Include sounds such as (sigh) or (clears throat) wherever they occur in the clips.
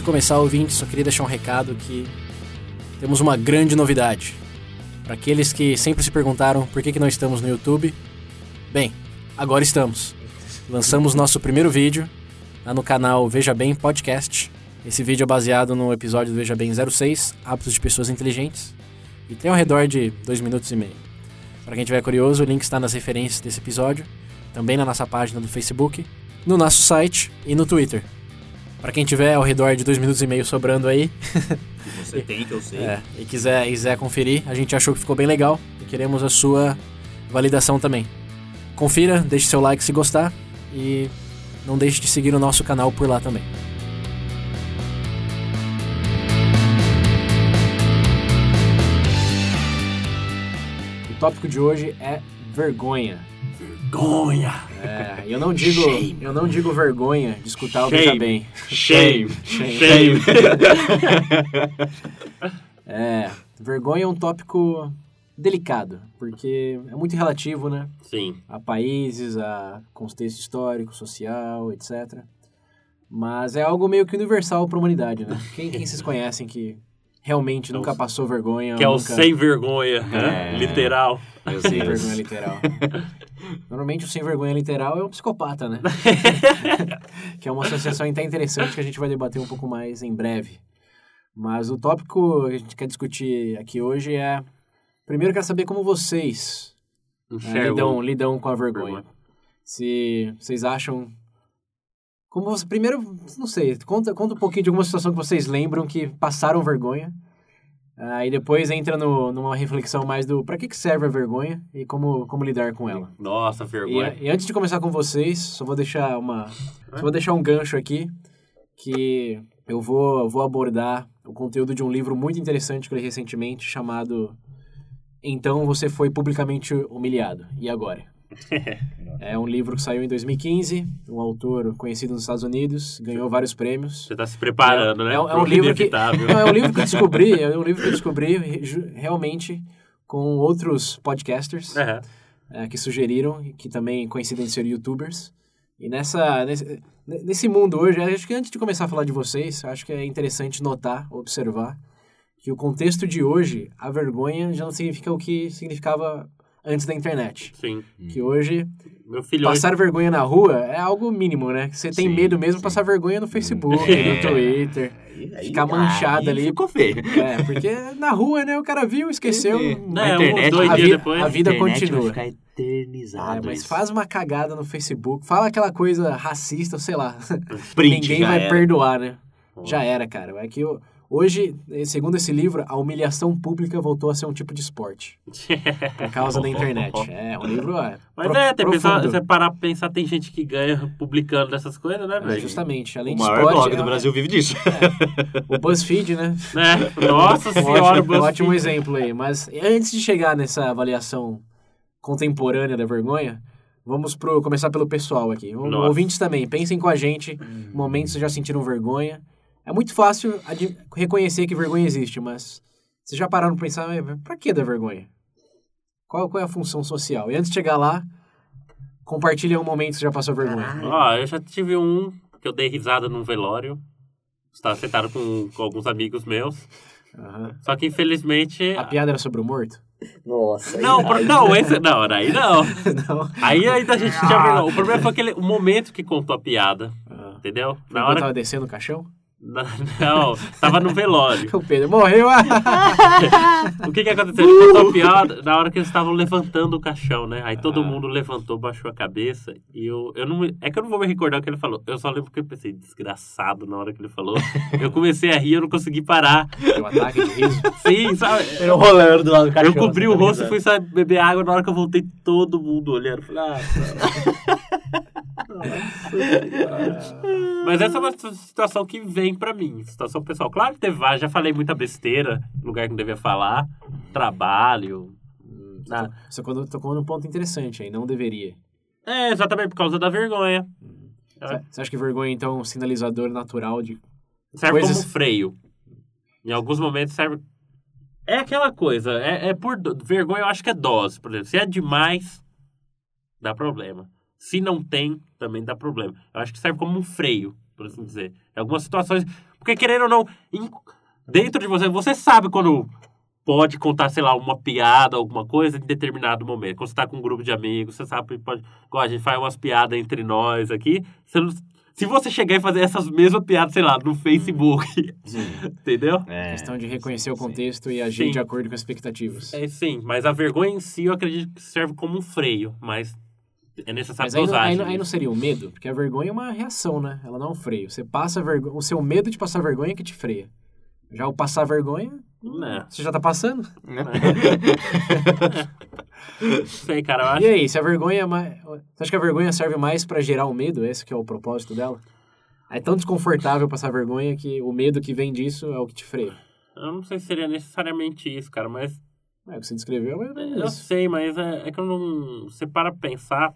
de começar, ouvinte, só queria deixar um recado que temos uma grande novidade. Para aqueles que sempre se perguntaram por que, que não estamos no YouTube, bem, agora estamos. Lançamos nosso primeiro vídeo lá no canal Veja Bem Podcast. Esse vídeo é baseado no episódio do Veja Bem 06, Hábitos de Pessoas Inteligentes, e tem ao redor de dois minutos e meio. Para quem tiver curioso, o link está nas referências desse episódio, também na nossa página do Facebook, no nosso site e no Twitter. Para quem tiver ao redor de dois minutos e meio sobrando aí. (laughs) Que você tem, que eu sei. É, e quiser, quiser conferir, a gente achou que ficou bem legal e queremos a sua validação também. Confira, deixe seu like se gostar e não deixe de seguir o nosso canal por lá também. O tópico de hoje é vergonha. Vergonha! É, eu não digo, Shame. eu não digo vergonha de escutar o. Veja Bem. Shame! Shame. Shame! (laughs) É, vergonha é um tópico delicado, porque é muito relativo, né? Sim. A países, a contexto histórico, social, etc. Mas é algo meio que universal para a humanidade, né? Quem, quem vocês conhecem que realmente É nunca passou vergonha? Que é o nunca... sem vergonha, né? É. literal. Meu Sem vergonha literal. (laughs) Normalmente o sem vergonha literal é um psicopata, né? (laughs) que é uma associação até interessante que a gente vai debater um pouco mais em breve. Mas o tópico que a gente quer discutir aqui hoje é. Primeiro, eu quero saber como vocês é, lidam, lidam com a vergonha. Vergonha. Se vocês acham. Como você, primeiro, não sei, conta, conta um pouquinho de alguma situação que vocês lembram que passaram vergonha. Aí depois entra no, numa reflexão mais do para que, que serve a vergonha e como, como lidar com ela. Nossa, E, vergonha. e antes de começar com vocês, só vou deixar uma. Só vou deixar um gancho aqui que eu vou, vou abordar o conteúdo de um livro muito interessante que eu li recentemente chamado Então Você Foi Publicamente Humilhado. E agora? É um livro que saiu em 2015, um autor conhecido nos Estados Unidos, ganhou vários prêmios. Você tá se preparando, É- né? é um- é um Pro livro que-. Não, (laughs) é um livro que eu descobri, é um livro que eu descobri realmente com outros podcasters É. é, que sugeriram, que também coincidem de ser youtubers. E nessa, nesse, nesse mundo hoje, acho que antes de começar a falar de vocês, acho que é interessante notar, observar, que o contexto de hoje, a vergonha já não significa o que significava antes da internet. Sim. Que hoje, Meu filho passar vergonha na rua é algo mínimo, né? Você tem Sim, medo mesmo de sim. passar vergonha no Facebook, (laughs) É. no Twitter. Aí- Ficar manchado aí ali. Ficou feio. É, porque na rua, né, o cara viu, esqueceu. Não, A é, um, internet- dois a dias vida- depois. a vida internet continua. Vai ficar eternizado. É, mas isso. faz uma cagada no Facebook, fala aquela coisa racista, sei lá. Print, Ninguém vai era. perdoar, né? Já era, cara. É que o- hoje, eh, segundo esse livro, a humilhação pública voltou a ser um tipo de esporte. (laughs) Por causa da internet. É, um livro. É, Mas pro- é, tem pessoa, você parar pra pensar, tem gente que ganha publicando dessas coisas, né, É, velho? justamente. Além O de maior esporte. blog é- do Brasil vive disso. O BuzzFeed, né? É. Nossa (laughs) Um senhora, ótimo, BuzzFeed. ótimo exemplo aí. Mas antes de chegar nessa avaliação contemporânea da vergonha, vamos pro, começar pelo pessoal aqui. O, Nossa. ouvintes também, pensem com a gente, momentos que já sentiram vergonha. É muito fácil reconhecer que vergonha existe, mas vocês já pararam pra pensar, "Mas pra que da vergonha? Qual, qual é a função social? E antes de chegar lá, compartilha um momento que você já passou vergonha. Ó, eu já tive um que eu dei risada num velório. Estava sentado com, com alguns amigos meus. Aham. Só que infelizmente. A piada era sobre o morto? Nossa. Não, pro- não, esse. Não, aí não. (laughs) Não. Aí ainda a gente tinha vergonha. O problema foi aquele, o momento que contou a piada. Ah. Entendeu? Na quando hora. tava descendo o caixão? Não, tava no velório. (laughs) O Pedro morreu. ah! (laughs) O que que aconteceu? Ele contou piada na hora que eles estavam levantando o caixão, né? Aí todo Ah. mundo levantou, baixou a cabeça e eu, eu não é que eu não vou me recordar o que ele falou. Eu só lembro que eu pensei, desgraçado, na hora que ele falou. Eu comecei a rir, eu não consegui parar. Deu um ataque de riso. (laughs) Sim, sabe? Rolando do lado do Eu cobri o rosto e fui sabe, beber água. Na hora que eu voltei, todo mundo olhando. Falei, ah, (laughs) Mas essa é uma situação que vem pra mim, situação pessoal. Claro que teve várias, já falei muita besteira, lugar que não devia falar, trabalho. nada. Só quando tocou num ponto interessante aí, não deveria. É, exatamente por causa da vergonha. Você- Você acha que vergonha, então, é um sinalizador natural de. Serve Coisas- como freio. Em alguns momentos serve. É aquela coisa, é, é por vergonha, eu acho que é dose. Por exemplo, se é demais, dá problema. Se não tem, também dá problema. Eu acho que serve como um freio, por assim dizer. Em algumas situações. Porque querendo ou não, dentro de você, você sabe quando pode contar, sei lá, uma piada, alguma coisa em determinado momento. Quando você tá com um grupo de amigos, você sabe que pode. Igual a gente faz umas piadas entre nós aqui. Você não- se você chegar e fazer essas mesmas piadas, sei lá, no Facebook, (laughs) entendeu? É, questão de reconhecer o sim. contexto e agir Sim. de acordo com as expectativas. É sim, mas a vergonha em si eu acredito que serve como um freio, mas é necessário Mas aí, não- dosagem. aí, não- aí não seria o medo? Porque a vergonha é uma reação, né? Ela não é um freio. Você passa vergonha. O seu medo de passar vergonha é que te freia. Já o passar vergonha, Né? você já tá passando. Não (laughs) sei, cara, eu acho E aí, se a vergonha é mais. Você acha que a vergonha serve mais pra gerar o medo? Esse que é o propósito dela? É tão desconfortável passar vergonha que o medo que vem disso é o que te freia. Eu não sei se seria necessariamente isso, cara, mas. É o que você descreveu, é Eu isso. sei, mas é, é que eu não. Você para pensar.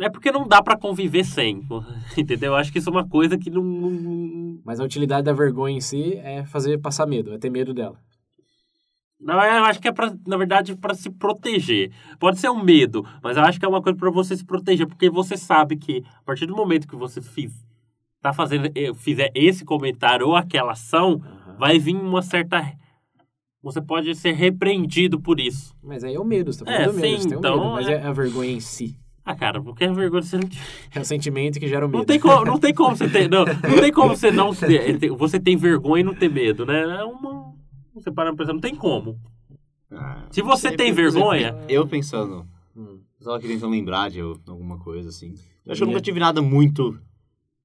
É porque não dá pra conviver sem, (laughs) entendeu? Eu acho que isso é uma coisa que não. não- Mas a utilidade da vergonha em si é fazer passar medo, é ter medo dela. Não, eu acho que é pra, na verdade, pra se proteger. Pode ser um medo, mas eu acho que é uma coisa pra você se proteger, porque você sabe que a partir do momento que você fiz, tá fazendo, eh, fizer esse comentário ou aquela ação, vai vir uma certa. Você pode ser repreendido por isso. Mas aí é o medo, você tá É, falando do medo, sim, você tem o então medo. Mas é- é a vergonha em si. Ah, cara, porque é vergonha você não. (laughs) É o sentimento que gera o medo. Não tem como, não tem como você ter. Não, não tem como você não (laughs) ter. Você tem vergonha e não ter medo, né? É uma. Você para pra pensar, não tem como. Ah, Se você tem vergonha- Eu pensando, Hum. só aqui tentando lembrar de alguma coisa assim. Eu acho que eu nunca tive nada muito.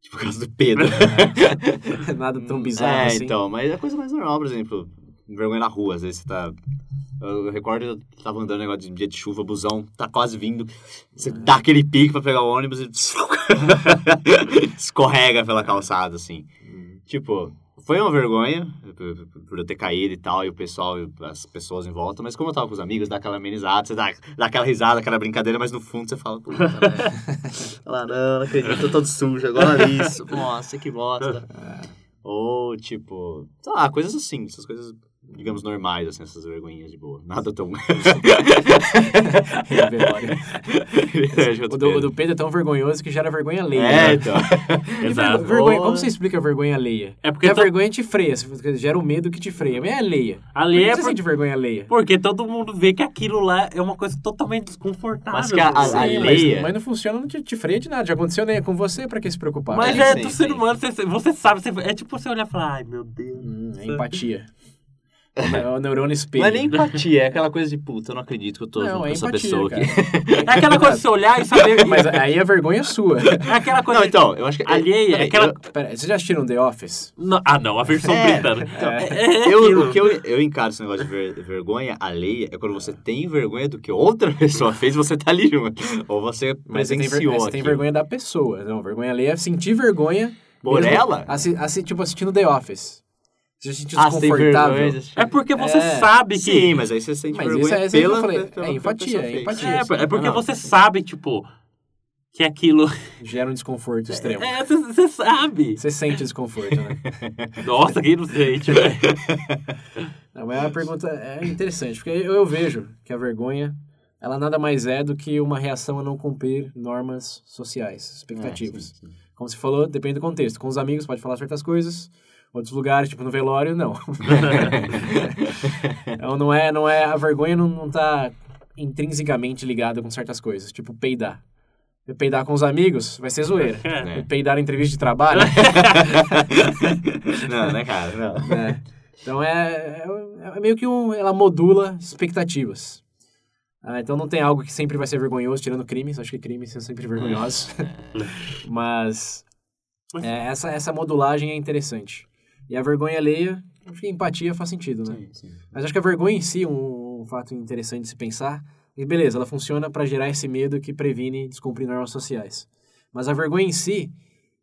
Tipo, por causa do Pedro. (laughs) Nada tão bizarro é, assim. então, mas é coisa mais normal, por exemplo, vergonha na rua, às vezes você tá. Eu recordo eu tava andando negócio de dia de chuva, busão, tá quase vindo. Você dá aquele pique pra pegar o ônibus e. (laughs) escorrega pela calçada, assim. Tipo, foi uma vergonha por- eu ter caído e tal, e o pessoal, as pessoas em volta, mas como eu tava com os amigos, dá aquela amenizada, você dá, dá aquela risada, aquela brincadeira, mas no fundo você fala, puta, (laughs) né? Fala, não, não acredito, tô todo sujo, agora isso, (laughs) nossa, que bosta. Ou, tipo, sei lá, coisas assim, essas coisas, digamos, normais, assim, essas vergonhinhas de boa. Nada tão. (laughs) o, do, o do Pedro é tão vergonhoso que gera vergonha alheia. É, né? então. Exato. ver- vergonha, como você explica a vergonha alheia? É Porque porque a vergonha te freia, gera o medo que te freia. Mas é alheia. Alheia Por é que você por- sente vergonha alheia? Porque todo mundo vê que aquilo lá é uma coisa totalmente desconfortável. Mas que a- a- alheia. Mas, mas não funciona, não te, te freia de nada. Já aconteceu né, com você, pra que se preocupar? Mas é sim, do ser humano, você, você sabe, você- é tipo você olhar e falar, ai meu Deus. Hum, é empatia. É o neurônio espelho. Não é nem empatia, é aquela coisa de puta, eu não acredito que eu tô Não, junto com é essa empatia, pessoa cara. aqui. É aquela coisa de você olhar e saber. (laughs) Mas aí a vergonha é sua. É aquela coisa. Não, então, eu acho que. Alheia, é, aquela- eu- Pera, vocês já assistiram The Office? Não, ah, não, a versão É, britânica. então, É, é eu, aquilo. o que eu, eu encaro esse negócio de ver- vergonha alheia é quando você tem vergonha do que outra (laughs) pessoa fez e você tá ali junto. Ou você Mas você tem, você tem vergonha da pessoa. Não, vergonha alheia é sentir vergonha. Por mesmo ela? assi- assi- tipo, assistindo The Office. Você se sentiu Ah, você desconfortável. vergonha. É porque você É. sabe que. Sim, mas aí você sente Mas vergonha isso é- é que eu pela, falei, pela- é empatia, é empatia. É, é porque Não, não. você sabe, tipo, que aquilo. (laughs) Gera um desconforto extremo. É, você, você sabe. Você sente desconforto, né? (laughs) Nossa, quem não sente, velho. (laughs) Não, mas a pergunta é interessante, porque eu, eu vejo que a vergonha, ela nada mais é do que uma reação a não cumprir normas sociais, expectativas. É, sim, sim. Como você falou, depende do contexto. Com os amigos pode falar certas coisas, outros lugares, tipo no velório, não. (laughs) então não é, não é, a vergonha não, não tá intrinsecamente ligada com certas coisas, tipo peidar. Peidar com os amigos vai ser zoeira. É. Peidar em entrevista de trabalho, (laughs) Não, né, cara? Não. né? Então é, é, é meio que um, ela modula expectativas. Ah, então não tem algo que sempre vai ser vergonhoso, tirando crimes. Acho que crimes são sempre vergonhosos. (laughs) Mas é, essa, essa modulagem é interessante. E a vergonha alheia, acho que empatia faz sentido, né? Sim, sim. Mas acho que a vergonha em si, um, um fato interessante de se pensar, e beleza, ela funciona para gerar esse medo que previne descumprir normas sociais. Mas a vergonha em si,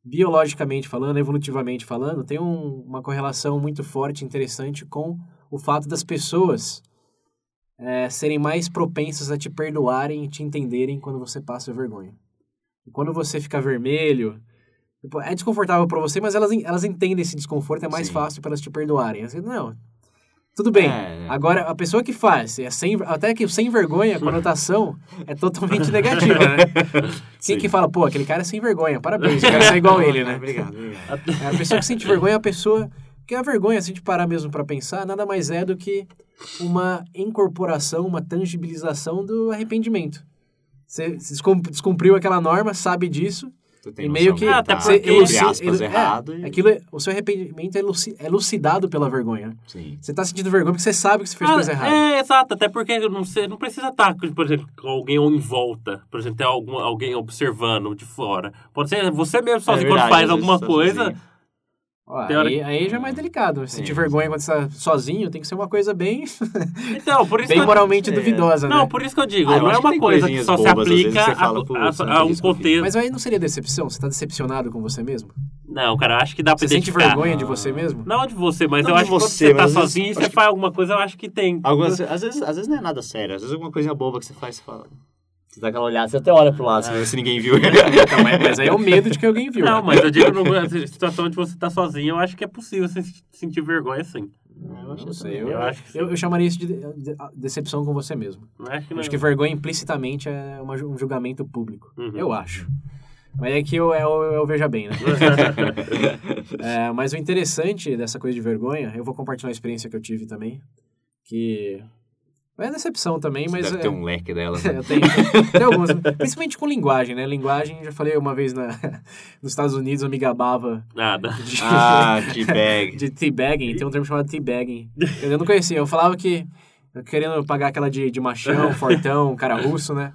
biologicamente falando, evolutivamente falando, tem um- uma correlação muito forte, interessante com o fato das pessoas é, serem mais propensas a te perdoarem e te entenderem quando você passa vergonha. E quando você fica vermelho, é desconfortável para você, mas elas, elas entendem esse desconforto, é mais Sim. fácil para elas te perdoarem. Assim, não, tudo bem. É, é. Agora, a pessoa que faz, é sem, até que sem vergonha, a conotação (laughs) é totalmente negativa, né? Quem Sim. que fala, pô, aquele cara é sem vergonha, parabéns, eu quero ser igual ele, né? (laughs) Obrigado, obrigado. É, a pessoa que sente vergonha é a pessoa. Porque a vergonha, se a gente parar mesmo pra pensar, nada mais é do que uma incorporação, uma tangibilização do arrependimento. Você descumpriu aquela norma, sabe disso, Tu tem e meio que que até tá, você porque- entre aspas, elu- é, errado. e- aquilo é- o seu arrependimento é, luci- é lucidado pela vergonha. Sim. Você tá sentindo vergonha porque você sabe que você fez Ah, coisa errada. É, exato. Até porque não, você não precisa estar, por exemplo, com alguém em volta. Por exemplo, ter algum, alguém observando de fora. Pode ser você mesmo sozinho verdade, quando faz alguma coisa. sozinho. Aí, aí já é mais delicado. Sentir Sim, vergonha quando você tá sozinho tem que ser uma coisa bem, Então, por (laughs) isso bem que eu- moralmente é. duvidosa, Não, né? por isso que eu digo, Ah, eu não é que uma coisa que só se bobas, vezes, aplica você a, fala, a- "Putz, a- não a um que eu fiz." contexto. Mas aí não seria decepção? Você tá decepcionado com você mesmo? Não, cara, eu acho que dá pra Você sente identificar. vergonha de você mesmo? Não de você, mas Não eu acho que quando você, você tá sozinho e você faz alguma coisa, eu acho que tem. Algumas, às, vezes, às vezes não é nada sério. Às vezes alguma coisinha boba que você faz, você fala... Você dá aquela olhada, você até olha pro lado, se- se ninguém viu. Então, mas, mas aí é o medo de que alguém viu. Não, mas eu digo numa situação onde você tá sozinho, eu acho que é possível você se- sentir vergonha sim. Eu acho Não sei, eu, Eu acho que sim. eu, eu chamaria isso de, de- de- decepção com você mesmo. Acho que não. Acho que vergonha implicitamente é uma um julgamento público. Uhum. Eu acho. Mas é que eu, eu, eu veja bem, né? (laughs) É, mas o interessante dessa coisa de vergonha, eu vou compartilhar uma experiência que eu tive também, que é decepção também, Você mas deve é, ter um leque dela. eu (laughs) tenho, tem algumas, principalmente com linguagem, né? Linguagem, já falei uma vez na, (laughs) nos Estados Unidos, eu me gabava Nada. de, (laughs) Ah, teabag. de teabagging, tem um termo chamado teabagging. Eu não conhecia, eu falava que, querendo pagar aquela de, de machão, fortão, cara russo, né?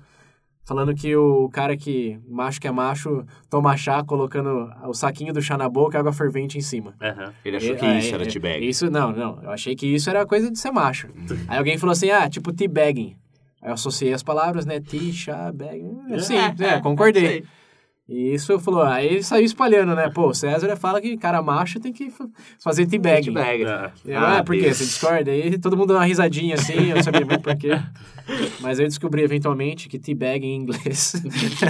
Falando que o cara que, macho que é macho, toma chá colocando o saquinho do chá na boca e água fervente em cima. Aham. Ele achou E- que é, isso era é, teabag. Isso, não, não. Eu achei que isso era coisa de ser macho. Aí alguém falou assim, ah, tipo teabagging. Aí eu associei as palavras, né? Tea, chá, bag. É, Sim, é, concordei. E isso falou, aí ele saiu espalhando, né? Pô, o César fala que cara macho tem que fa- fazer teabagging. Teabag. Ah. Eu, ah, Ah, por quê? Você discorda? Aí todo mundo dá uma risadinha assim, eu não sabia muito por quê. (laughs) Mas eu descobri eventualmente que teabag em inglês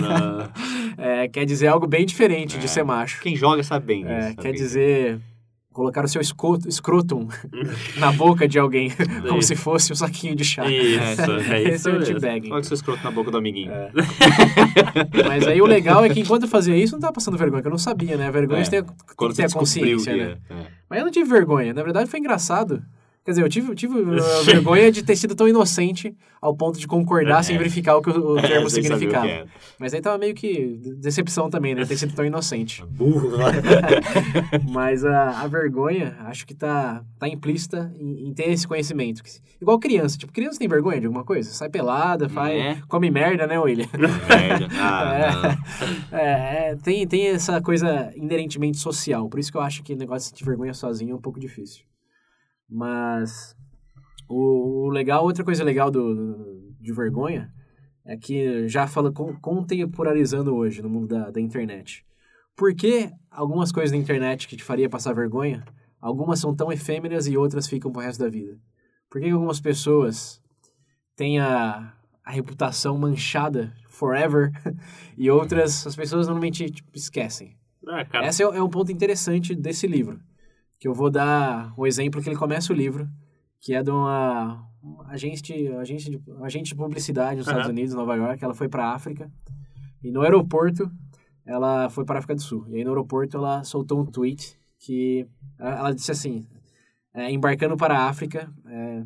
Ah. (laughs) é, quer dizer algo bem diferente de É. ser macho. Quem joga sabe bem É, sabe quer dizer colocar o seu escroto, scrotum (laughs) na boca de alguém, como se fosse um saquinho de chá. Isso, (laughs) é Esse isso é o teabagging. Coloca seu escroto na boca do amiguinho. É. (laughs) Mas aí o legal é que enquanto eu fazia isso, eu não tava passando vergonha, que eu não sabia, né? A vergonha É. você tem, tem que ter a consciência, né? é. Mas eu não tive vergonha. Na verdade, foi engraçado. Quer dizer, eu tive, eu tive (laughs) uh, vergonha de ter sido tão inocente ao ponto de concordar É. sem verificar o que o, o (laughs) É, termo o que significava. é. Mas aí tava meio que decepção também, né? Ter sido tão inocente. (laughs) Burro. Mas a, a vergonha, acho que tá, tá implícita em, em ter esse conhecimento. Igual criança. Tipo, criança tem vergonha de alguma coisa? Sai pelada, faz, É. come merda, né, William? Merda. Ah, não. É, é, tem, tem essa coisa inerentemente social. Por isso que eu acho que o negócio de sentir vergonha sozinho é um pouco difícil. Mas o, o legal, outra coisa legal do, do- de vergonha é que já fala contemporaneizando hoje no mundo da, da internet. Por que algumas coisas da internet que te faria passar vergonha, algumas são tão efêmeras e outras ficam pro resto da vida? Por que algumas pessoas têm a, a reputação manchada forever (laughs) e outras as pessoas normalmente tipo, esquecem? Ah, Esse é, é um ponto interessante desse livro. Que eu vou dar o exemplo que ele começa o livro, que é de uma, uma agente, agente, de, agente de publicidade nos Aham. Estados Unidos, Nova York. Ela foi para a África e no aeroporto ela foi para a África do Sul. E aí no aeroporto ela soltou um tweet que ela disse assim: é, embarcando para a África, é,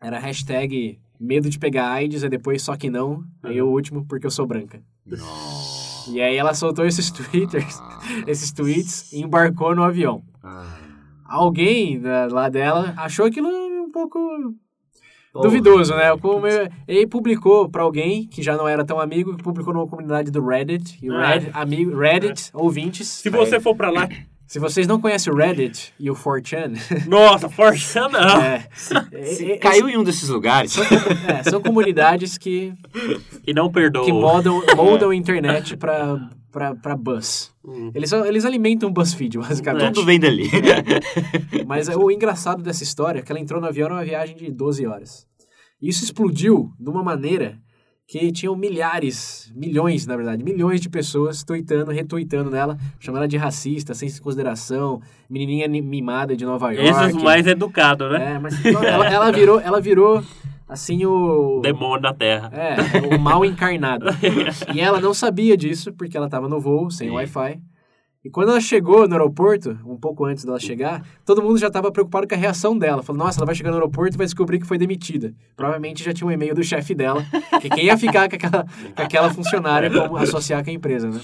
era hashtag medo de pegar AIDS, e depois só que não, aí o último porque eu sou branca. Nossa. E aí ela soltou esses (laughs) twitters, esses tweets e embarcou no avião. Ah. Alguém da- lá dela achou aquilo um pouco Porra. duvidoso, né? Como ele publicou pra alguém que já não era tão amigo, que publicou numa comunidade do Reddit. E o Ah. Reddit, amigo, Reddit, ouvintes. se você for pra lá... Se vocês não conhecem o Reddit e o 4chan, (laughs) Nossa, força não! é, Se é- caiu em um desses lugares. é, são comunidades que, E não perdoa. que moldam, moldam a internet pra pra, pra Buzz. Hum. Eles, eles alimentam o BuzzFeed, (laughs) basicamente. Tudo vem dali. (laughs) Mas o engraçado dessa história é que ela entrou no avião numa viagem de 12 horas. Isso explodiu de uma maneira que tinham milhares, milhões, na verdade, milhões de pessoas tweetando, retweetando nela, chamando ela de racista, sem consideração, menininha ni- mimada de Nova York. Esses mais educados, né? É, mas ela, ela virou, ela virou assim o Demônio da Terra. é, o mal encarnado. (laughs) E ela não sabia disso, porque ela estava no voo, sem. Wi-Fi. E quando ela chegou no aeroporto, um pouco antes dela chegar, todo mundo já estava preocupado com a reação dela. Falou, nossa, ela vai chegar no aeroporto e vai descobrir que foi demitida. Provavelmente já tinha um e-mail do chefe dela, que quem ia ficar com aquela, com aquela (laughs) funcionária como associar com a empresa, né?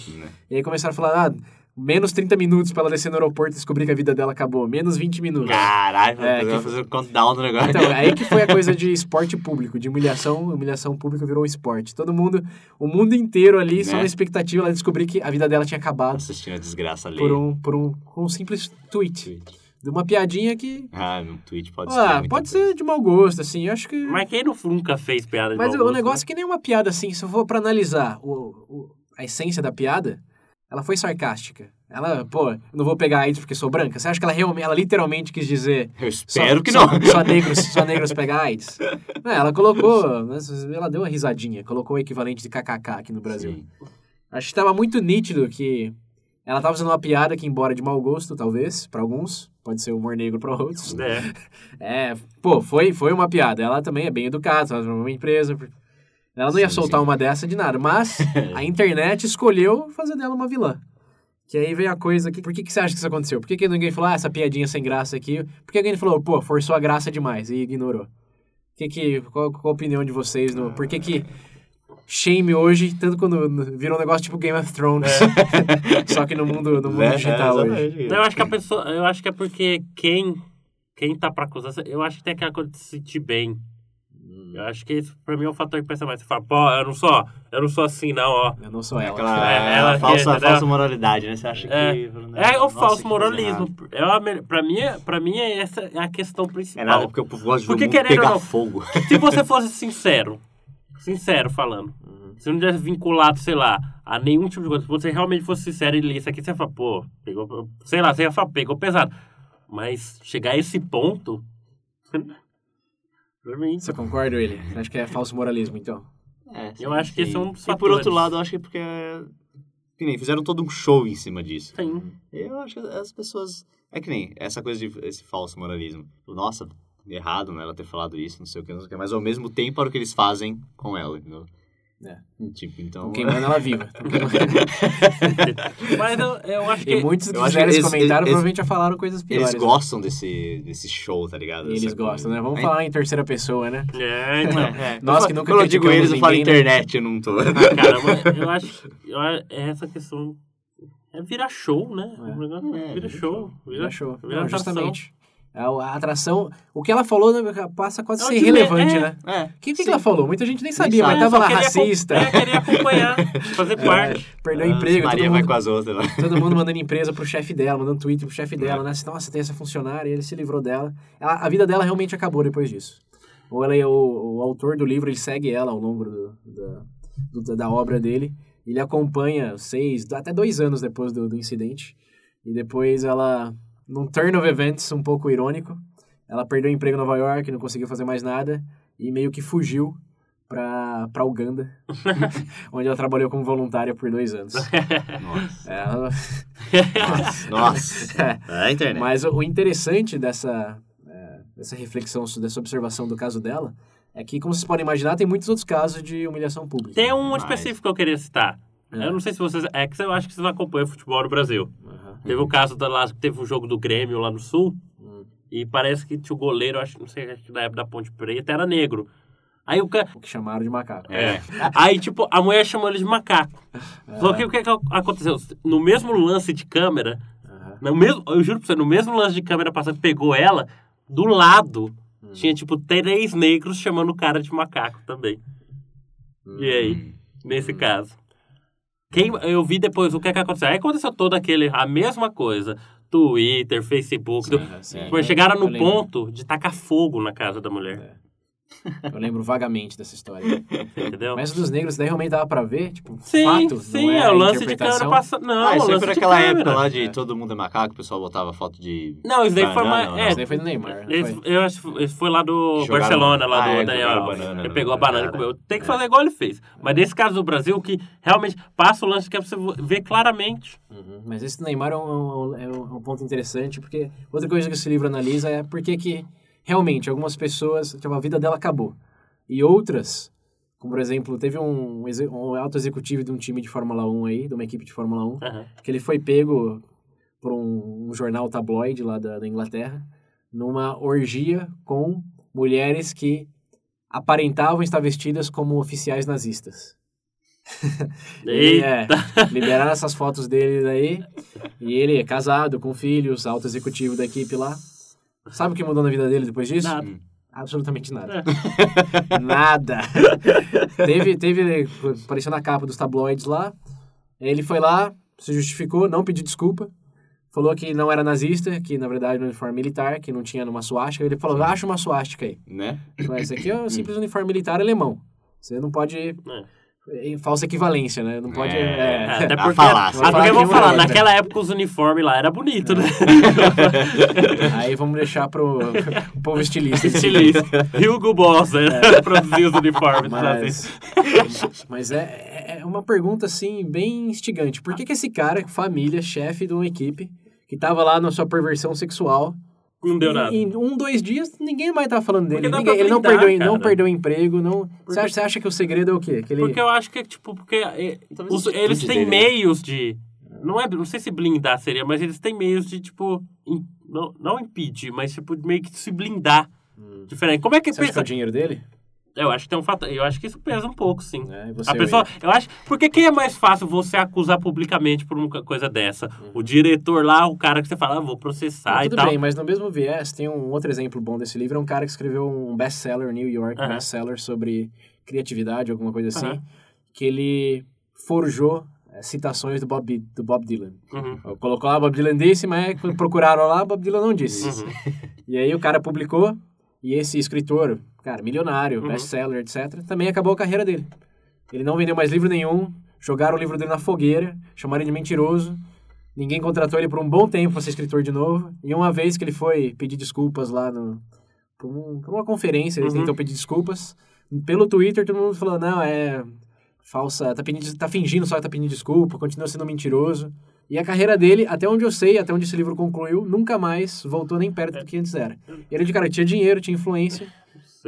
E aí começaram a falar, ah, menos 30 minutos para ela descer no aeroporto e descobrir que a vida dela acabou. Menos 20 minutos. Caralho, É, que- fazer o countdown do negócio. Então, aí que foi a coisa (laughs) de esporte público, de humilhação, humilhação pública virou um esporte. Todo mundo, o mundo inteiro ali, só Né? na expectativa ela descobrir que a vida dela tinha acabado Assistindo a desgraça ali. por um, por um, com um simples tweet. De uma piadinha que. Ah, um tweet pode ser. Ah, pode coisa. ser de mau gosto, assim. Eu acho que. Mas quem nunca fez piada de Mas mau o gosto, negócio é que nem uma piada assim, se eu for pra analisar o, o- a essência da piada, ela foi sarcástica. Ela, pô, não vou pegar AIDS porque sou branca. Você acha que ela realmente, ela literalmente quis dizer Eu espero só, que só- não. Só negros, só negros pegam AIDS. (laughs) Não, ela colocou, ela deu uma risadinha, colocou o equivalente de kkk aqui no Brasil. Sim. Acho que estava muito nítido que ela estava fazendo uma piada que, embora de mau gosto, talvez, para alguns, pode ser humor negro para outros. É. (laughs) É, pô, foi, foi uma piada. Ela também é bem educada, ela trabalha numa empresa. Ela não ia Sim, soltar sim. uma dessa de nada, mas (laughs) a internet escolheu fazer dela uma vilã. Que aí veio a coisa que. Por que, que você acha que isso aconteceu? Por que, que ninguém falou, ah, essa piadinha sem graça aqui? Por que alguém falou, pô, forçou a graça demais e ignorou? Que que, qual, qual a opinião de vocês? No, por que que shame hoje, tanto quando virou um negócio tipo Game of Thrones, (laughs) só que no mundo, no mundo É, digital é, hoje. Eu acho que a pessoa. Eu acho que é porque quem. Quem tá pra acusar. Eu acho que tem aquela coisa de se sentir bem. Eu acho que esse, pra mim, é o fator que pensa mais. Você fala, pô, eu não sou. Eu não sou assim, não, ó. Eu não sou ela. Aquela É, ela falsa, aqui, falsa moralidade, né? Você acha que... É, é o que falso moralismo. É a, me- pra, mim, é- pra mim, é essa é a questão principal. É nada, porque o povo gosta de ver Porque ou pegar não- fogo. (laughs) Se você fosse sincero, sincero falando, Uhum. se não tivesse vinculado, sei lá, a nenhum tipo de coisa, se você realmente fosse sincero e ler isso aqui, você ia falar, pô, pegou, sei lá, você ia falar, pegou pesado. Mas chegar a esse ponto, pra mim, Você concorda, ele? Você acha que é falso moralismo, então? É, Eu acho que esse é um dos E por outro lado, eu acho que é porque... Que nem, fizeram todo um show em cima disso. sim. Eu acho que as pessoas... É que nem essa coisa de esse falso moralismo. Nossa, errado, né? Ela ter falado isso, não sei o que, não sei o que. Mas ao mesmo tempo era o que eles fazem com ela, entendeu? É. Tipo, então... Queimando ela viva. (laughs) Mas eu, eu acho que. E muitos que fizeram esse comentário eles- provavelmente já falaram coisas piores. Eles né? gostam desse, desse show, tá ligado? Eles Dessa gostam, né? coisa. Vamos É, falar em terceira pessoa, né? É, (laughs) então. É, Nós eu que nunca Quando eu digo eles, eu falo né? internet, eu não tô... Cara, eu acho, eu acho é essa questão. É virar show, né? É. Negócio É, vira vira show. Já achou. vira Não, justamente. A, a atração. O que ela falou né, passa quase a É o ser irrelevante, é. né? É, O que, que, que ela falou? Muita gente nem sabia, sabe. mas tava lá racista. É, queria acompanhar, fazer (laughs) parte. Perdeu Ah, emprego, Maria todo vai mundo, com as outras lá. (laughs) todo mundo mandando empresa pro chefe dela, mandando tweet pro chefe dela, né? Assim, Nossa, tem essa funcionária, e ele se livrou dela. Ela- a vida dela realmente acabou depois disso. Ou ela, é o, o autor do livro, ele segue ela ao longo do, da, do- da obra dele. Ele acompanha seis, até dois anos depois do, do incidente. E depois ela, num turn of events um pouco irônico, ela perdeu o emprego em Nova York, não conseguiu fazer mais nada e meio que fugiu pra, pra Uganda, (laughs) onde ela trabalhou como voluntária por dois anos. Nossa. Ela- (laughs) Nossa. É a internet. Mas o interessante dessa, é, dessa reflexão, dessa observação do caso dela, é que, como vocês podem imaginar, tem muitos outros casos de humilhação pública. Tem um Mas- específico que eu queria citar. É. Eu não sei se vocês. É que eu acho que vocês não acompanham futebol no Brasil. Aham. Teve o caso da lá, que teve o jogo do Grêmio lá no Sul. Hum. E parece que tinha o goleiro, acho, não sei, acho que da época da Ponte Preta, era negro. Aí o cara. Que chamaram de macaco. É. Aí, tipo, a mulher chamou ele de macaco. (laughs) Só que o que, que aconteceu? No mesmo lance de câmera, no mesmo, eu juro pra você, no mesmo lance de câmera passando, pegou ela, do lado tinha, tipo, três negros chamando o cara de macaco também. E aí, nesse caso? Quem, eu vi depois o que, que aconteceu. Aí aconteceu todo aquele, a mesma coisa. Twitter, Facebook. do- Sim, sim. Mas chegaram no ponto de tacar fogo na casa da mulher. Eu lembro vagamente dessa história. Entendeu? Mas dos negros, daí realmente dava pra ver, tipo, sim, fato, sim, não é, é o lance de câmera interpretação. passando. Não, ah, isso foi câmera. época lá de É. todo mundo é macaco, o pessoal botava foto de. Não, isso daí foi Banana, mais. não, É. Isso daí foi do Neymar. Esse, foi? eu acho que foi lá do Jogaram- Barcelona, lá Ah, do é, Daniel Alves. Ele no- pegou a banana e comeu. Tem que fazer igual ele fez. Mas nesse caso do Brasil, que realmente passa o lance que é pra você ver claramente. Uhum. Mas esse do Neymar é um, é um- é um ponto interessante, porque outra coisa que esse livro analisa é por que que realmente algumas pessoas, tipo, a vida dela acabou. E outras, como por exemplo, teve um, um alto executivo de um time de Fórmula 1 aí, de uma equipe de Fórmula 1, Aham. que ele foi pego por um, um jornal tabloide lá da, da Inglaterra, numa orgia com mulheres que aparentavam estar vestidas como oficiais nazistas. (laughs) E, Eita! é, (laughs) liberaram essas fotos dele aí. E ele é casado, com filhos, alto executivo da equipe lá. Sabe o que mudou na vida dele depois disso? Nada. Absolutamente nada. (laughs) (laughs) nada. teve, teve, apareceu na capa dos tabloides lá. Ele foi lá, se justificou, não pediu desculpa. Falou que não era nazista, que na verdade era um uniforme militar, que não tinha uma suástica. Ele falou, acha uma suástica aí. Né? Mas esse aqui é um (clears throat) simples uniforme militar alemão. Você não pode... É. Falsa equivalência, né? Não pode... É. é. É, até A porque, falácia. até porque eu vou Vou falar naquela época os uniformes lá era bonito, né? (laughs) Aí vamos deixar pro, pro (laughs) povo estilista. Estilista. Hugo Boss, né? Produzia os uniformes. assim. Mas, (laughs) mas é, é uma pergunta, assim, bem instigante. Por que, que esse cara, família, chefe de uma equipe, que tava lá na sua perversão sexual, Não deu nada. em, um, dois dias, ninguém mais tá falando dele. Ninguém- ele não perdeu, não cara. perdeu emprego, não... Você acha, você acha que o segredo é o quê? Que ele... Porque eu acho que, tipo, porque é, os- eles têm dele, né? meios de. Não, é, não sei se blindar seria, mas eles têm meios de, tipo. im- não, não impedir, mas, tipo, meio que se blindar. Diferente. Como é que Hum. Você acha que é pensa? o dinheiro dele? Eu acho que tem um fator. Eu acho que isso pesa um pouco, sim. É, A pessoa, eu acho, porque quem é mais fácil você acusar publicamente por uma coisa dessa? O diretor lá, o cara que você fala, ah, vou processar Não, e tudo tal. bem, mas no mesmo viés, tem um outro exemplo bom desse livro, é um cara que escreveu um best-seller, New York Aham. best-seller, sobre criatividade, alguma coisa assim, Aham. que ele forjou eh, citações do Bob, do Bob Dylan. Uhum. Colocou lá, Bob Dylan disse, mas quando procuraram lá, Bob Dylan não disse. Uhum. E aí o cara publicou, e esse escritor, cara, milionário, Uhum. best-seller, etc., também acabou a carreira dele. Ele não vendeu mais livro nenhum, jogaram o livro dele na fogueira, chamaram ele de mentiroso, ninguém contratou ele por um bom tempo para ser escritor de novo, e uma vez que ele foi pedir desculpas lá no, por, um- por uma conferência, ele Uhum. tentou pedir desculpas, pelo Twitter todo mundo falou, não, é falsa, tá, pedindo, tá fingindo só que tá pedindo desculpa, continua sendo mentiroso. E a carreira dele, até onde eu sei, até onde esse livro concluiu, nunca mais voltou nem perto do que antes era. Ele de cara tinha dinheiro, tinha influência,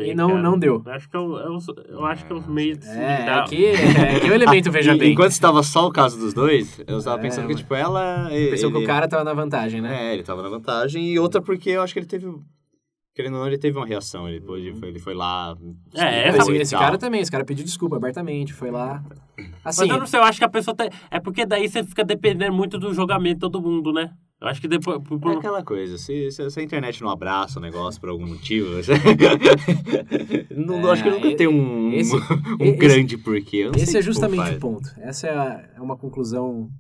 Sei, E não- cara. não deu. Eu acho que é, o- é os- eu acho que é os meios de se É, lidar. aqui, é, aqui é o elemento (laughs) veja E- bem. Enquanto estava só o caso dos dois, eu estava É, pensando que, tipo, ela. Pensou que ele- o cara tava na vantagem, né? É, ele tava na vantagem. E outra porque eu acho que ele teve. Querendo ou não, ele teve uma reação. Ele, depois, Uhum. ele foi lá. É, esse, cara também, esse cara pediu desculpa abertamente, foi lá. Assim, Mas eu não sei, eu acho que a pessoa tem... É porque daí você fica dependendo muito do julgamento de todo mundo, né? Eu acho que depois... por- por- É aquela coisa, se, se, se a internet não abraça o negócio por algum motivo, (laughs) não, É, acho que nunca e- tem um, esse- (laughs) um esse- grande porquê. Esse que é justamente o ponto. Essa é, a- é uma conclusão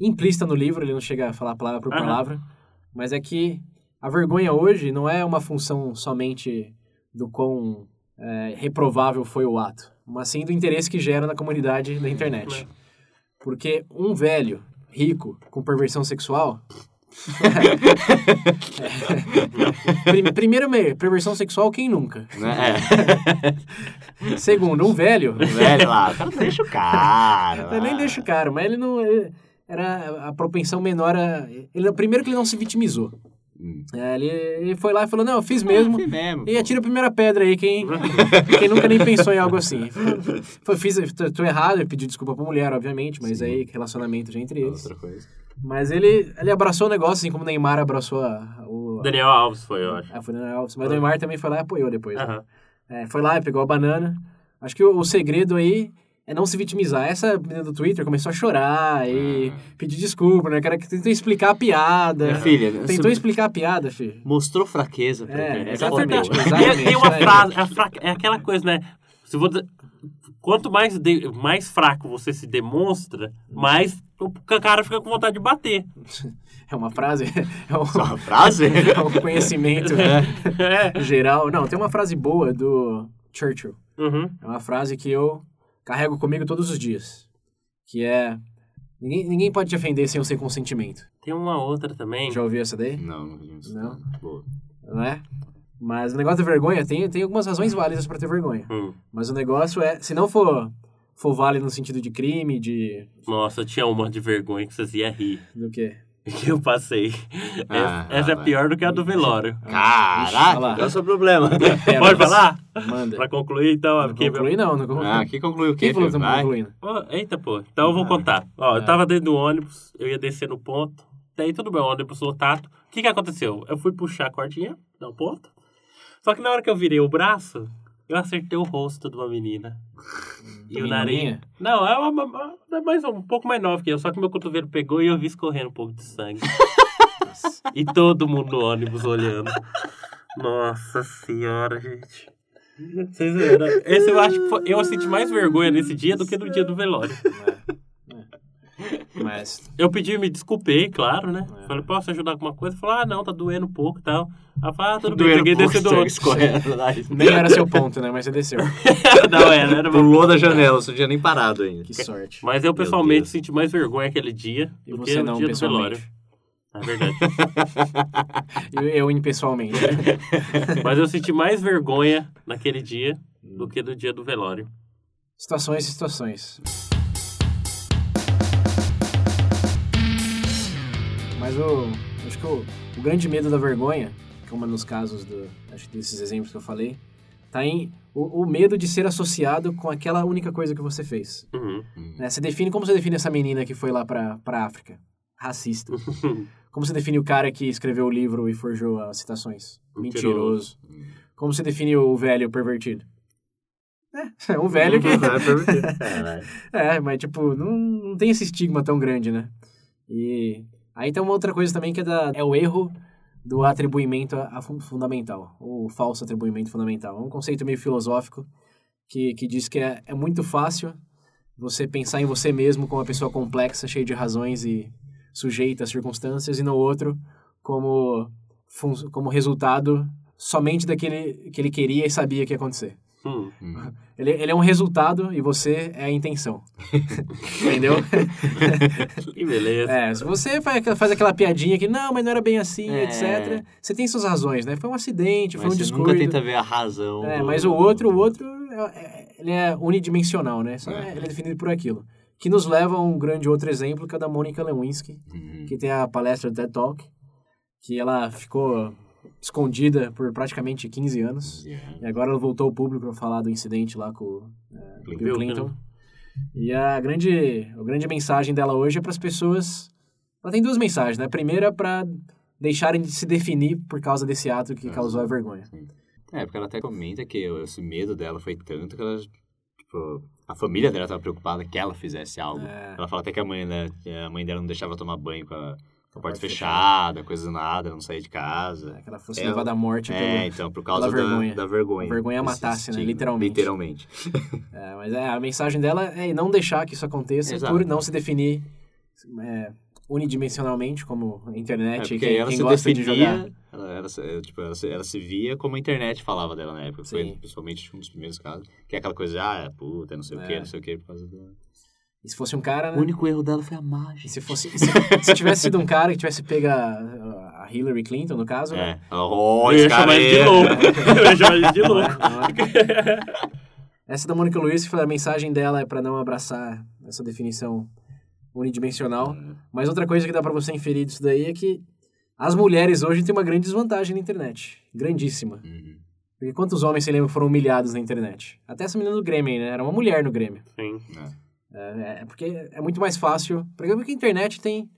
implícita no livro, ele não chega a falar palavra por palavra, mas é que a vergonha hoje não é uma função somente do quão é, reprovável foi o ato, mas sim do interesse que gera na comunidade da internet. Porque um velho rico com perversão sexual. Prim- Primeiro, me- perversão sexual, quem nunca? É. (laughs) Segundo, um velho. O velho lá, cara, deixa o cara. Eu nem lá. deixo o cara, mas ele não. ele- era a propensão menor a. Ele, primeiro que ele não se vitimizou. Hum. É, ele, ele foi lá e falou: Não, eu fiz mesmo. Foi mesmo. E atira a primeira pedra aí, quem, quem nunca nem pensou em algo assim. Foi, fiz, tô, tô errado, ele pediu desculpa pra mulher, obviamente, mas Sim. aí relacionamento já entre eles. Outra coisa. Mas ele, ele abraçou o negócio, assim como o Neymar abraçou a, o. Daniel Alves foi, eu acho. a Fernanda Alves. Mas o Neymar também foi lá e apoiou depois. né? É, foi lá e pegou a banana. Acho que o, o segredo aí é não se vitimizar. Essa menina do Twitter começou a chorar e pedir desculpa, né? O cara que tentou explicar a piada. Minha filha, Tentou você explicar a piada, filho. mostrou fraqueza pra É, internet. É Exatamente, exatamente, E tem uma né? frase, a fra- é aquela coisa, né? Se você, quanto mais, de- mais fraco você se demonstra, mais o cara fica com vontade de bater. É uma frase, é um, Só uma frase? (laughs) é um conhecimento (laughs) É. geral. Não, tem uma frase boa do Churchill. Uhum. É uma frase que eu carrego comigo todos os dias. Que é... Ninguém, ninguém pode te ofender sem o seu consentimento. Tem uma outra também. Já ouviu essa daí? Não, não vi isso. Não? Boa. Não é? Mas o negócio da vergonha tem, tem algumas razões válidas pra ter vergonha. Hum. Mas o negócio é... Se não for, for válido no sentido de crime, de... Nossa, tinha uma de vergonha que vocês iam rir. Do quê? Que (laughs) eu passei. Ah, essa essa é pior do que a do velório. (laughs) Caraca, qual é o seu problema? (laughs) É, Pode mas- falar? Manda. Pra concluir, então, Não aqui. conclui não, não conclui. Ah, aqui concluiu o quê, Quem falou que concluindo? Ô, eita, pô. Então eu vou Ah. contar. Ó, eu Ah. tava dentro do ônibus, eu ia descer no ponto. Daí tudo bem, o ônibus lotado. O que que aconteceu? Eu fui puxar a cordinha no ponto. Só que na hora que eu virei o braço, eu acertei o rosto de uma menina. E o nariz. Não, é uma, uma- é mais um pouco mais nova que eu, só que meu cotovelo pegou e eu vi escorrendo um pouco de sangue. e todo mundo no ônibus olhando. Nossa senhora, gente. Vocês viram? Esse eu acho que foi, eu senti mais vergonha nesse dia do que no dia do velório. Mas Eu pedi, me desculpei, claro, né? É. Falei, posso ajudar com alguma coisa? Falou, ah, não, tá doendo um pouco e tal. Ela falou, ah, tudo bem, Doendo peguei e do outro. nem era seu ponto, né? Mas você desceu. (laughs) não, era, era. Pulou da janela, você não tinha nem parado ainda. Que sorte. Mas eu pessoalmente senti mais vergonha aquele dia E do que não, no dia do velório. É verdade. (laughs) Eu, eu impessoalmente. (laughs) Mas eu senti mais vergonha naquele dia do que no dia do velório. Situações e situações. Mas o, acho que o, o grande medo da vergonha, como nos casos do, acho que desses exemplos que eu falei, tá em o, o medo de ser associado com aquela única coisa que você fez. Uhum. né? Você define como você define essa menina que foi lá pra, pra África? Racista. (laughs) Como você define o cara que escreveu o livro e forjou as citações? Mentiroso. Mentiroso. Como você define o velho pervertido? É, é um velho que. (laughs) É. (laughs) É, mas tipo, não, não tem esse estigma tão grande, né? E aí tem uma outra coisa também que é, da, é o erro do atribuimento a, a fun- fundamental, ou falso atribuimento fundamental. É um conceito meio filosófico que, que diz que é, é muito fácil você pensar em você mesmo como uma pessoa complexa, cheia de razões e sujeita às circunstâncias, e no outro como, como resultado somente daquele que ele queria e sabia que ia acontecer. Hum. (laughs) Ele, ele é um resultado e você é a intenção. (laughs) Entendeu? (laughs) Que beleza. É, se você faz, aquela- faz aquela piadinha que não, mas não era bem assim, É. etc. Você tem suas razões, né? Foi um acidente, Mas foi um você descuido. nunca tenta ver a razão. É, do- mas o outro, o outro, é- é- ele é unidimensional, né? É. é- Ele é definido por aquilo. Que nos leva a um grande outro exemplo, que é da Mônica Lewinsky, Uhum. que tem a palestra TED Talk, que ela ficou escondida por praticamente 15 anos. E agora ela voltou ao público para falar do incidente lá com o é, Clinton. Bill Clinton. E a grande, a grande mensagem dela hoje é para as pessoas. Ela tem duas mensagens, né? A primeira é para deixarem de se definir por causa desse ato que Ah, causou a vergonha. É, porque ela até comenta que esse medo dela foi tanto que ela, tipo, a família dela estava preocupada que ela fizesse algo. É. Ela fala até que a mãe, né, que a mãe dela não deixava tomar banho com a, com a porta fechada, coisa do nada, não saía de casa. É, que ela fosse É, levada à morte É, pelo. então, por causa da vergonha. da vergonha. A vergonha matasse, né, literalmente. Literalmente. (laughs) É, mas é, a mensagem dela é não deixar que isso aconteça Exato. por não se definir é, unidimensionalmente, como a É, internet, porque quem, ela quem se gosta de jogar. definia, ela, ela, se- tipo, ela, ela se via como a internet falava dela na época. Foi Sim. principalmente um dos primeiros casos. Que é aquela coisa, ah, é puta, não sei o É. que, não sei o que, por causa do... E se fosse um cara, né? único erro dela foi a E mágica. se fosse. Se, se tivesse sido um cara que tivesse pego a, a Hillary Clinton, no caso, né? É. Oh, eu ia cara chamar ele de louco. (laughs) eu ia chamar ele de Não é? louco. Essa da Mônica Luiz, que foi a mensagem dela é para não abraçar essa definição unidimensional. Mas outra coisa que dá para você inferir disso daí é que as mulheres hoje têm uma grande desvantagem na internet. Grandíssima. Uhum. Porque quantos homens você lembra foram humilhados na internet? Até essa menina do Grêmio, né? Era uma mulher no Grêmio. Sim. É, é porque é muito mais fácil. Porque a internet tem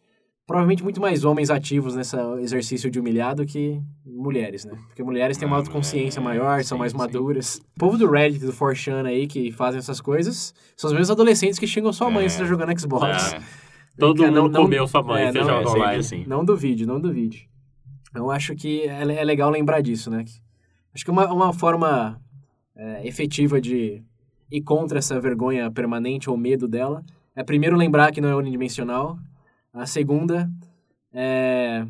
provavelmente muito mais homens ativos nesse exercício de humilhar do que mulheres, né? Porque mulheres têm uma Ah, autoconsciência é, maior, são mais maduras. O povo do Reddit, do 4chan aí, que fazem essas coisas, são os mesmos adolescentes que xingam sua mãe É. se você tá jogando Xbox. É. Todo mundo não- não- comeu sua mãe, é, você não- joga é online. assim. Não duvide, não duvide. Eu acho que é, é legal lembrar disso, né? Acho que uma, uma forma é, efetiva de ir contra essa vergonha permanente ou medo dela é primeiro lembrar que não é unidimensional. A segunda é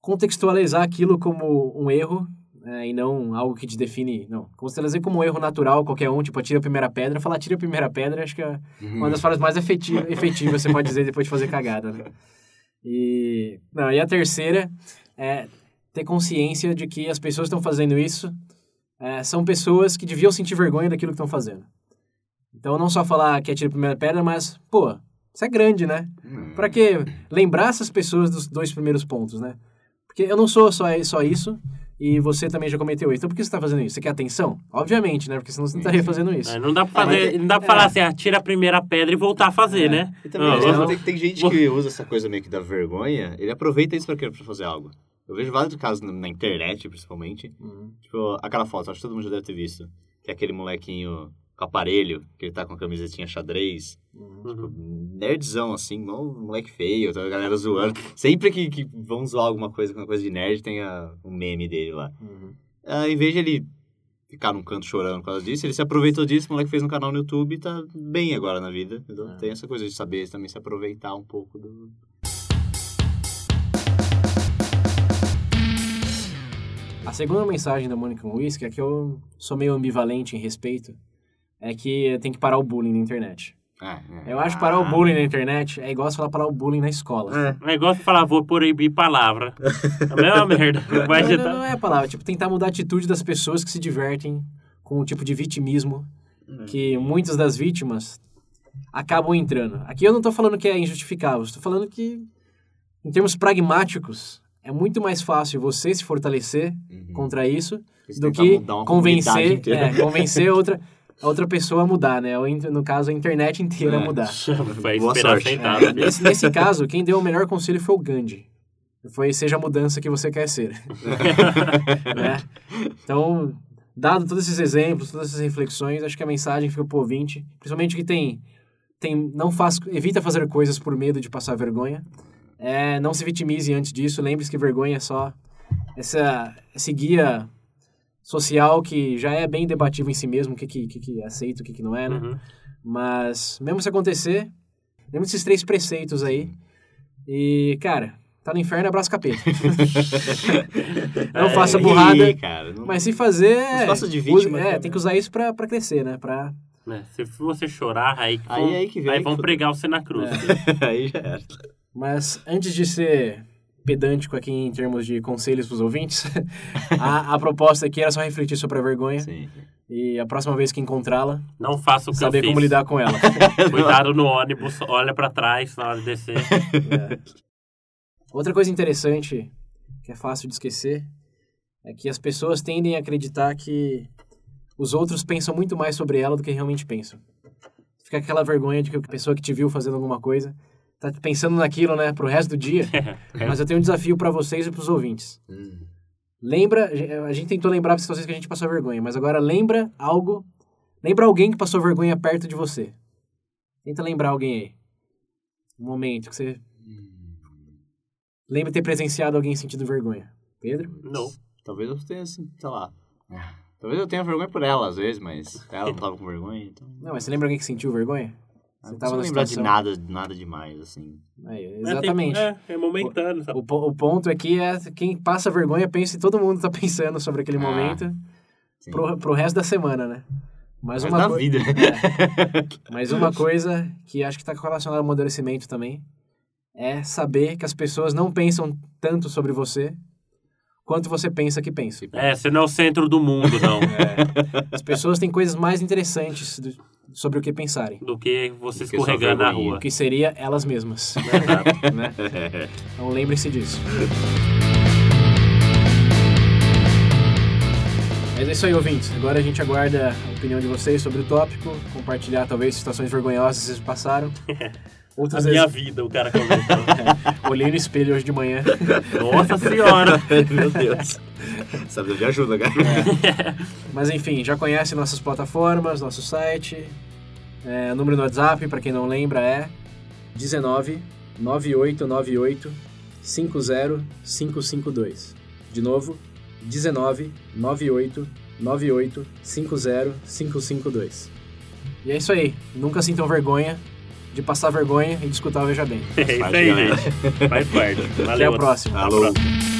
contextualizar aquilo como um erro é, e não algo que te define. Não. Trazer como um erro natural, qualquer um, tipo, atira a primeira pedra. Falar atira a primeira pedra, acho que é uma das frases mais efetivas, efetivas você pode dizer depois de fazer cagada, né? E, não, e a terceira é ter consciência de que as pessoas que estão fazendo isso é, são pessoas que deviam sentir vergonha daquilo que estão fazendo. Então, não só falar que atira a primeira pedra, mas, pô, isso é grande, né? Hum. Pra que lembrar essas pessoas dos dois primeiros pontos, né? Porque eu não sou só, só isso, e você também já cometeu isso. Então por que você tá fazendo isso? Você quer atenção? Obviamente, né? Porque senão você não estaria fazendo isso. É, não dá pra Ah, mas fazer, tem- não dá pra falar assim, atira a primeira pedra e voltar a fazer, né? E também, Ah, né, vou- tem, tem gente que usa essa coisa meio que da vergonha, ele aproveita isso pra, querer- pra fazer algo. Eu vejo vários casos na, na internet, principalmente. Uhum. Tipo, aquela foto, acho que todo mundo já deve ter visto. Que é aquele molequinho com aparelho, que ele tá com a camisetinha xadrez. Tipo, nerdzão, assim, um moleque feio, tá a galera zoando. Sempre que, que vão zoar alguma coisa com uma coisa de nerd, tem a, um meme dele lá. Uhum. Ah, em vez de ele ficar num canto chorando por causa disso, ele se aproveitou disso, o moleque fez um canal no YouTube e tá bem agora na vida. Então tem essa coisa de saber também se aproveitar um pouco do. A segunda mensagem da Monica Lewinsky é que eu sou meio ambivalente em respeito. É que tem que parar o bullying na internet. Ah, é. Eu acho que parar o bullying na internet é igual você falar parar o bullying na escola. É igual você falar, vou proibir palavra. É a mesma (laughs) merda. Vai Não, não, não é a palavra. Tipo, tentar mudar a atitude das pessoas que se divertem com o tipo de vitimismo que muitas das vítimas acabam entrando. Aqui eu não tô falando que é injustificável, estou falando que, em termos pragmáticos, é muito mais fácil você se fortalecer Uhum. contra isso Você do que convencer, é, convencer outra, (laughs) a outra pessoa a mudar, né? Ou, no caso, a internet inteira a É. mudar. (laughs) Vai Boa esperar sorte. sentado. É, nesse, nesse caso, quem deu o melhor conselho foi o Gandhi. Foi seja a mudança que você quer ser. (laughs) né? Então, dado todos esses exemplos, todas essas reflexões, acho que a mensagem fica pro ouvinte, principalmente que tem, tem não faz, evita fazer coisas por medo de passar vergonha. É, não se vitimize antes disso, lembre-se que vergonha é só essa, esse guia social que já é bem debatível em si mesmo, o que, que, que, que aceita, o que, que não é, né? Uhum. Mas, mesmo se acontecer, lembra desses três preceitos aí. E, cara, tá no inferno, abraça o capeta. (laughs) não É, faça burrada, cara, não- mas se fazer... Não se faça de use- vítima, É, tem que usar isso pra, pra crescer, né? Pra... É, se você chorar, aí, que Aí- vão, aí que vem, aí que vão fodeu. pregar você na cruz. (laughs) Aí já era. Mas, antes de ser pedântico aqui em termos de conselhos pros ouvintes, (laughs) a, a proposta aqui era só refletir sobre a vergonha Sim. e a próxima vez que encontrá-la, Não faça o que saber eu fiz. como lidar com ela. (laughs) Cuidado no ônibus, olha pra trás na hora de descer. É. Outra coisa interessante, que é fácil de esquecer, é que as pessoas tendem a acreditar que os outros pensam muito mais sobre ela do que realmente pensam. Fica aquela vergonha de que a pessoa que te viu fazendo alguma coisa tá pensando naquilo, né, pro resto do dia. (laughs) Mas eu tenho um desafio para vocês e pros ouvintes. Hum. Lembra, a gente tentou lembrar as situações que a gente passou vergonha, mas agora lembra algo, lembra alguém que passou vergonha perto de você. Tenta lembrar alguém aí. Um momento que você lembra ter presenciado alguém sentindo vergonha. Pedro? Não. Talvez eu tenha, assim, sei lá. Talvez eu tenha vergonha por ela, às vezes, mas ela não tava com vergonha, então... Não, mas você lembra alguém que sentiu vergonha? Você não tava lembrar de nada, nada demais, assim. Aí, É, exatamente. É, é momentâneo. sabe? O, po- o ponto aqui é quem passa vergonha pensa e todo mundo tá (laughs) pensando sobre aquele Ah, momento Sim. pro, pro resto da semana, né? Mas Mas uma, da vida. (laughs) mas uma coisa que acho que tá relacionada ao amadurecimento também é saber que as pessoas não pensam tanto sobre você quanto você pensa que pensa. É, você não é o centro do mundo, não. (laughs) As pessoas têm coisas mais interessantes do- sobre o que pensarem. Do que você Do que sua escorregando na rua. O que seria elas mesmas. (laughs) Exato. né? Então lembre-se disso. Mas é isso aí, ouvintes. Agora a gente aguarda a opinião de vocês sobre o tópico, compartilhar talvez situações vergonhosas que vocês passaram. (laughs) A Outras minha vezes, vida, o cara comentou. (laughs) olhei no espelho hoje de manhã. Nossa senhora! Meu Deus. Sabe de ajuda, cara. Mas enfim, já conhece nossas plataformas, nosso site. É, o número do WhatsApp, para quem não lembra, é 19 9898 50552. De novo, 19 98 98 50552. E é isso aí. Nunca sintam vergonha de passar vergonha e de escutar o Veja Bem. É isso aí, gente. Faz parte. Valeu. Até a próxima. Até a Alô. próxima.